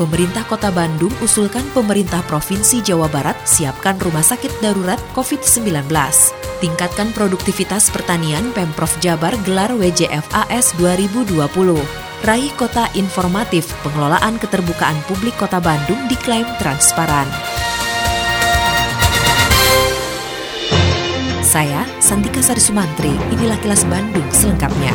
Pemerintah Kota Bandung usulkan pemerintah Provinsi Jawa Barat siapkan rumah sakit darurat COVID-19. Tingkatkan produktivitas pertanian Pemprov Jabar gelar WJFAS 2020. Raih Kota Informatif, pengelolaan keterbukaan publik Kota Bandung diklaim transparan. Saya, Santika Sari Sumantri, inilah kilas Bandung selengkapnya.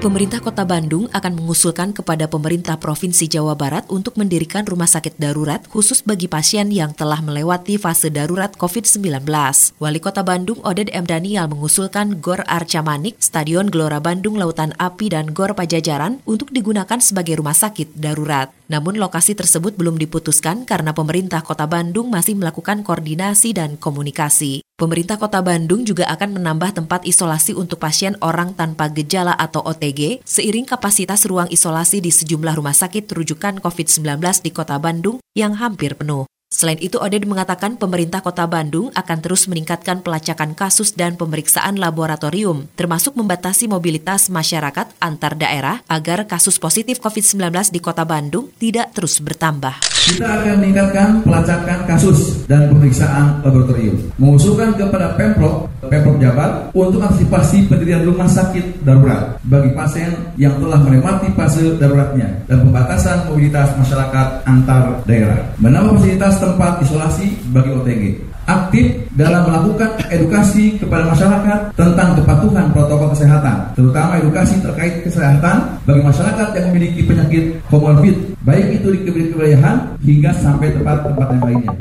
Pemerintah Kota Bandung akan mengusulkan kepada pemerintah Provinsi Jawa Barat untuk mendirikan rumah sakit darurat khusus bagi pasien yang telah melewati fase darurat COVID-19. Wali Kota Bandung Oded M. Daniel mengusulkan Gor Arca Manik, Stadion Gelora Bandung Lautan Api dan Gor Pajajaran untuk digunakan sebagai rumah sakit darurat. Namun lokasi tersebut belum diputuskan karena pemerintah Kota Bandung masih melakukan koordinasi dan komunikasi. Pemerintah Kota Bandung juga akan menambah tempat isolasi untuk pasien orang tanpa gejala atau OTG, seiring kapasitas ruang isolasi di sejumlah rumah sakit rujukan COVID-19 di Kota Bandung yang hampir penuh. Selain itu, Oded mengatakan pemerintah kota Bandung akan terus meningkatkan pelacakan kasus dan pemeriksaan laboratorium, termasuk membatasi mobilitas masyarakat antar daerah agar kasus positif COVID-19 di kota Bandung tidak terus bertambah. Kita akan meningkatkan pelacakan kasus dan pemeriksaan laboratorium. Mengusulkan kepada Pemprov, Pemprov Jabar untuk antisipasi pendirian rumah sakit darurat bagi pasien yang telah melewati fase daruratnya dan pembatasan mobilitas masyarakat antar daerah. Menambah fasilitas tempat isolasi bagi OTG. Aktif dalam melakukan edukasi kepada masyarakat tentang kepatuhan protokol kesehatan, terutama edukasi terkait kesehatan bagi masyarakat yang memiliki penyakit komorbid, baik itu di kewilayahan hingga sampai tempat-tempat yang lainnya.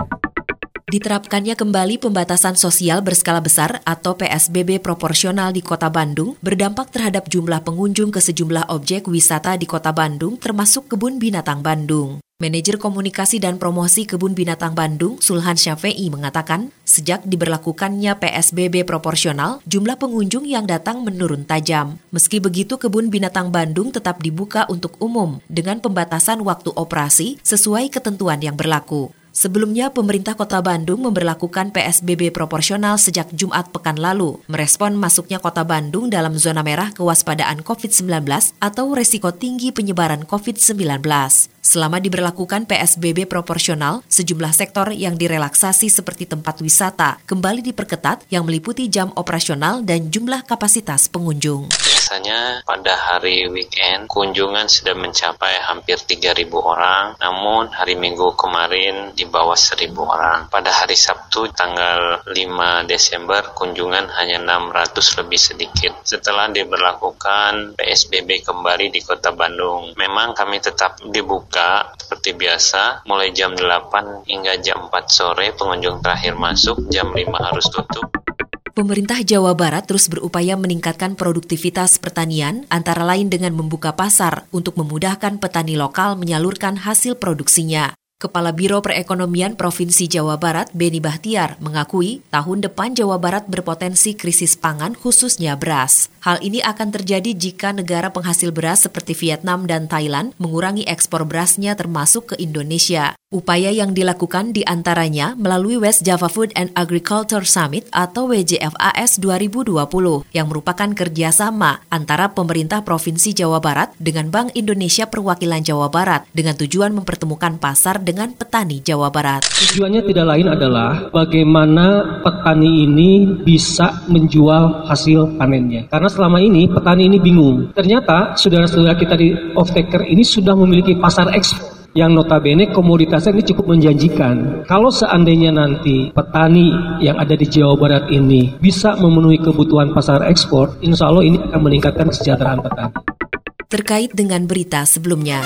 Diterapkannya kembali pembatasan sosial berskala besar atau PSBB proporsional di Kota Bandung berdampak terhadap jumlah pengunjung ke sejumlah objek wisata di Kota Bandung termasuk Kebun Binatang Bandung. Manajer Komunikasi dan Promosi Kebun Binatang Bandung, Sulhan Syafi'i mengatakan, sejak diberlakukannya PSBB proporsional, jumlah pengunjung yang datang menurun tajam. Meski begitu, Kebun Binatang Bandung tetap dibuka untuk umum dengan pembatasan waktu operasi sesuai ketentuan yang berlaku. Sebelumnya, pemerintah kota Bandung memperlakukan PSBB proporsional sejak Jumat pekan lalu, merespon masuknya kota Bandung dalam zona merah kewaspadaan COVID-19 atau resiko tinggi penyebaran COVID-19. Selama diberlakukan PSBB proporsional, sejumlah sektor yang direlaksasi seperti tempat wisata kembali diperketat yang meliputi jam operasional dan jumlah kapasitas pengunjung biasanya pada hari weekend kunjungan sudah mencapai hampir 3.000 orang, namun hari Minggu kemarin di bawah 1.000 orang. Pada hari Sabtu tanggal 5 Desember kunjungan hanya 600 lebih sedikit. Setelah diberlakukan PSBB kembali di Kota Bandung, memang kami tetap dibuka seperti biasa mulai jam 8 hingga jam 4 sore pengunjung terakhir masuk, jam 5 harus tutup. Pemerintah Jawa Barat terus berupaya meningkatkan produktivitas pertanian, antara lain dengan membuka pasar untuk memudahkan petani lokal menyalurkan hasil produksinya. Kepala Biro Perekonomian Provinsi Jawa Barat, Beni Bahtiar, mengakui tahun depan Jawa Barat berpotensi krisis pangan khususnya beras. Hal ini akan terjadi jika negara penghasil beras seperti Vietnam dan Thailand mengurangi ekspor berasnya termasuk ke Indonesia. Upaya yang dilakukan di antaranya melalui West Java Food and Agriculture Summit atau WJFAS 2020 yang merupakan kerjasama antara pemerintah Provinsi Jawa Barat dengan Bank Indonesia Perwakilan Jawa Barat dengan tujuan mempertemukan pasar dengan petani Jawa Barat. Tujuannya tidak lain adalah bagaimana petani ini bisa menjual hasil panennya. Karena selama ini petani ini bingung. Ternyata saudara-saudara kita di off-taker ini sudah memiliki pasar ekspor yang notabene komoditasnya ini cukup menjanjikan. Kalau seandainya nanti petani yang ada di Jawa Barat ini bisa memenuhi kebutuhan pasar ekspor, insya Allah ini akan meningkatkan kesejahteraan petani. Terkait dengan berita sebelumnya.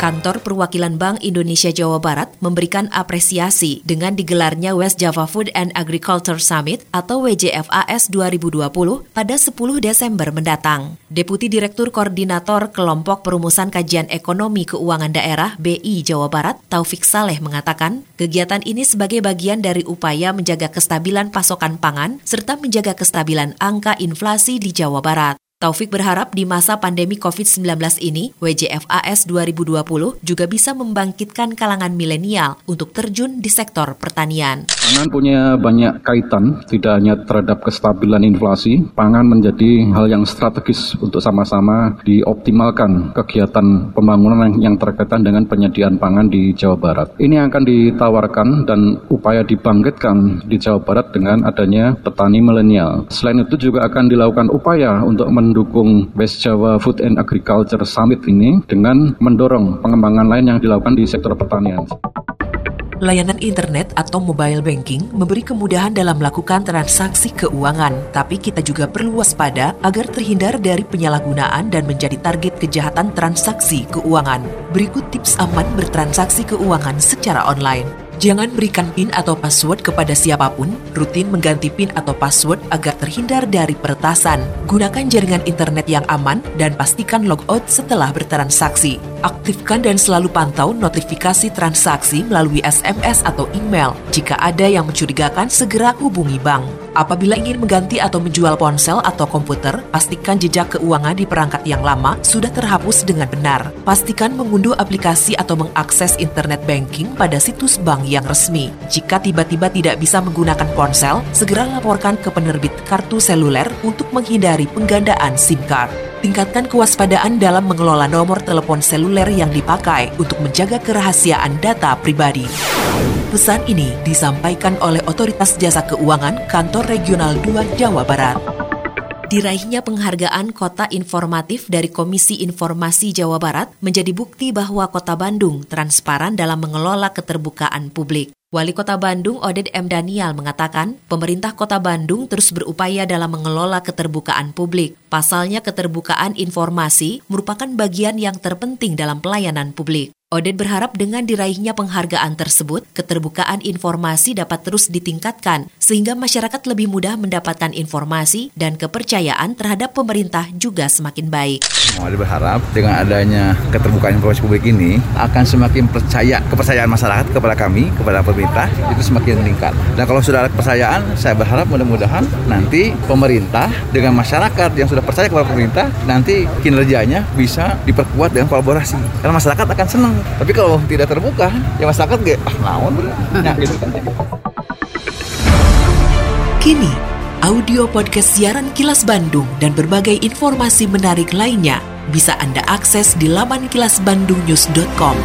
Kantor Perwakilan Bank Indonesia Jawa Barat memberikan apresiasi dengan digelarnya West Java Food and Agriculture Summit atau WJFAS 2020 pada 10 Desember mendatang. Deputi Direktur Koordinator Kelompok Perumusan Kajian Ekonomi Keuangan Daerah BI Jawa Barat, Taufik Saleh mengatakan, kegiatan ini sebagai bagian dari upaya menjaga kestabilan pasokan pangan serta menjaga kestabilan angka inflasi di Jawa Barat. Taufik berharap di masa pandemi COVID-19 ini, WJFAS 2020 juga bisa membangkitkan kalangan milenial untuk terjun di sektor pertanian. Pangan punya banyak kaitan, tidak hanya terhadap kestabilan inflasi, pangan menjadi hal yang strategis untuk sama-sama dioptimalkan kegiatan pembangunan yang terkaitan dengan penyediaan pangan di Jawa Barat. Ini akan ditawarkan dan upaya dibangkitkan di Jawa Barat dengan adanya petani milenial. Selain itu juga akan dilakukan upaya untuk men mendukung West Java Food and Agriculture Summit ini dengan mendorong pengembangan lain yang dilakukan di sektor pertanian. Layanan internet atau mobile banking memberi kemudahan dalam melakukan transaksi keuangan, tapi kita juga perlu waspada agar terhindar dari penyalahgunaan dan menjadi target kejahatan transaksi keuangan. Berikut tips aman bertransaksi keuangan secara online. Jangan berikan PIN atau password kepada siapa pun, rutin mengganti PIN atau password agar terhindar dari peretasan. Gunakan jaringan internet yang aman dan pastikan logout setelah bertransaksi. Aktifkan dan selalu pantau notifikasi transaksi melalui SMS atau email. Jika ada yang mencurigakan, segera hubungi bank. Apabila ingin mengganti atau menjual ponsel atau komputer, pastikan jejak keuangan di perangkat yang lama sudah terhapus dengan benar. Pastikan mengunduh aplikasi atau mengakses internet banking pada situs bank yang resmi. Jika tiba-tiba tidak bisa menggunakan ponsel, segera laporkan ke penerbit kartu seluler untuk menghindari penggandaan SIM card. Tingkatkan kewaspadaan dalam mengelola nomor telepon seluler yang dipakai untuk menjaga kerahasiaan data pribadi. Pesan ini disampaikan oleh Otoritas Jasa Keuangan Kantor Regional 2 Jawa Barat. Diraihnya penghargaan Kota Informatif dari Komisi Informasi Jawa Barat menjadi bukti bahwa Kota Bandung transparan dalam mengelola keterbukaan publik. Wali Kota Bandung Oded M. Daniel mengatakan, pemerintah Kota Bandung terus berupaya dalam mengelola keterbukaan publik. Pasalnya keterbukaan informasi merupakan bagian yang terpenting dalam pelayanan publik. Oded berharap dengan diraihnya penghargaan tersebut, keterbukaan informasi dapat terus ditingkatkan sehingga masyarakat lebih mudah mendapatkan informasi dan kepercayaan terhadap pemerintah juga semakin baik. Oded berharap dengan adanya keterbukaan informasi publik ini akan semakin percaya kepercayaan masyarakat kepada kami, kepada pemerintah itu semakin meningkat. Dan kalau sudah ada kepercayaan, saya berharap mudah-mudahan nanti pemerintah dengan masyarakat yang sudah percaya kepada pemerintah nanti kinerjanya bisa diperkuat dengan kolaborasi. Karena masyarakat akan senang tapi kalau tidak terbuka ya masyarakat gak ah naon nah, gitu kan kini audio podcast siaran Kilas Bandung dan berbagai informasi menarik lainnya bisa Anda akses di laman kilasbandungnews.com.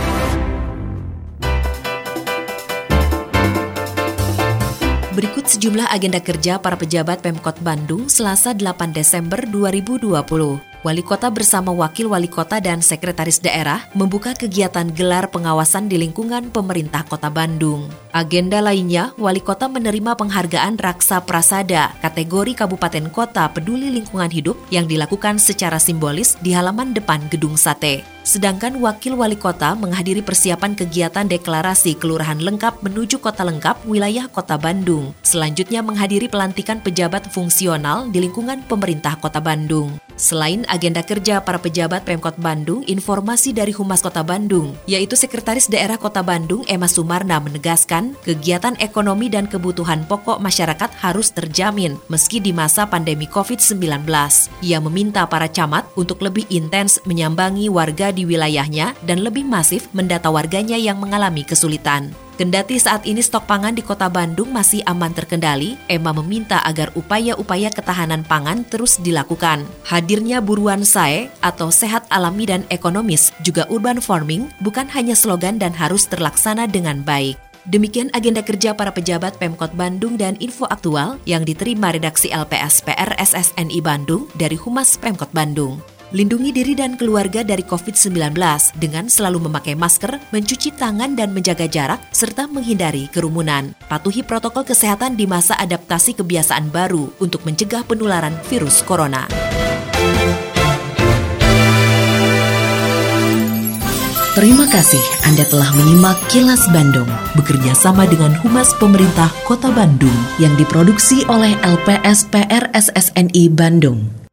Berikut sejumlah agenda kerja para pejabat Pemkot Bandung Selasa 8 Desember 2020. Wali Kota bersama Wakil Wali Kota dan Sekretaris Daerah membuka kegiatan gelar pengawasan di lingkungan pemerintah Kota Bandung. Agenda lainnya, Wali Kota menerima penghargaan Raksa Prasada kategori Kabupaten Kota Peduli Lingkungan Hidup yang dilakukan secara simbolis di halaman depan Gedung Sate. Sedangkan Wakil Wali Kota menghadiri persiapan kegiatan deklarasi Kelurahan Lengkap menuju Kota Lengkap wilayah Kota Bandung. Selanjutnya menghadiri pelantikan pejabat fungsional di lingkungan pemerintah Kota Bandung. Selain agenda kerja para pejabat Pemkot Bandung, informasi dari Humas Kota Bandung, yaitu Sekretaris Daerah Kota Bandung Emma Sumarna menegaskan, kegiatan ekonomi dan kebutuhan pokok masyarakat harus terjamin meski di masa pandemi COVID-19. Ia meminta para camat untuk lebih intens menyambangi warga di wilayahnya dan lebih masif mendata warganya yang mengalami kesulitan. Kendati saat ini stok pangan di kota Bandung masih aman terkendali, Emma meminta agar upaya-upaya ketahanan pangan terus dilakukan. Hadirnya buruan sae atau sehat alami dan ekonomis juga urban farming bukan hanya slogan dan harus terlaksana dengan baik. Demikian agenda kerja para pejabat Pemkot Bandung dan info aktual yang diterima redaksi LPS PR SSNI Bandung dari Humas Pemkot Bandung. Lindungi diri dan keluarga dari COVID-19 dengan selalu memakai masker, mencuci tangan dan menjaga jarak, serta menghindari kerumunan. Patuhi protokol kesehatan di masa adaptasi kebiasaan baru untuk mencegah penularan virus corona. Terima kasih Anda telah menyimak Kilas Bandung bekerja sama dengan Humas Pemerintah Kota Bandung yang diproduksi oleh LPS PR SSNI Bandung.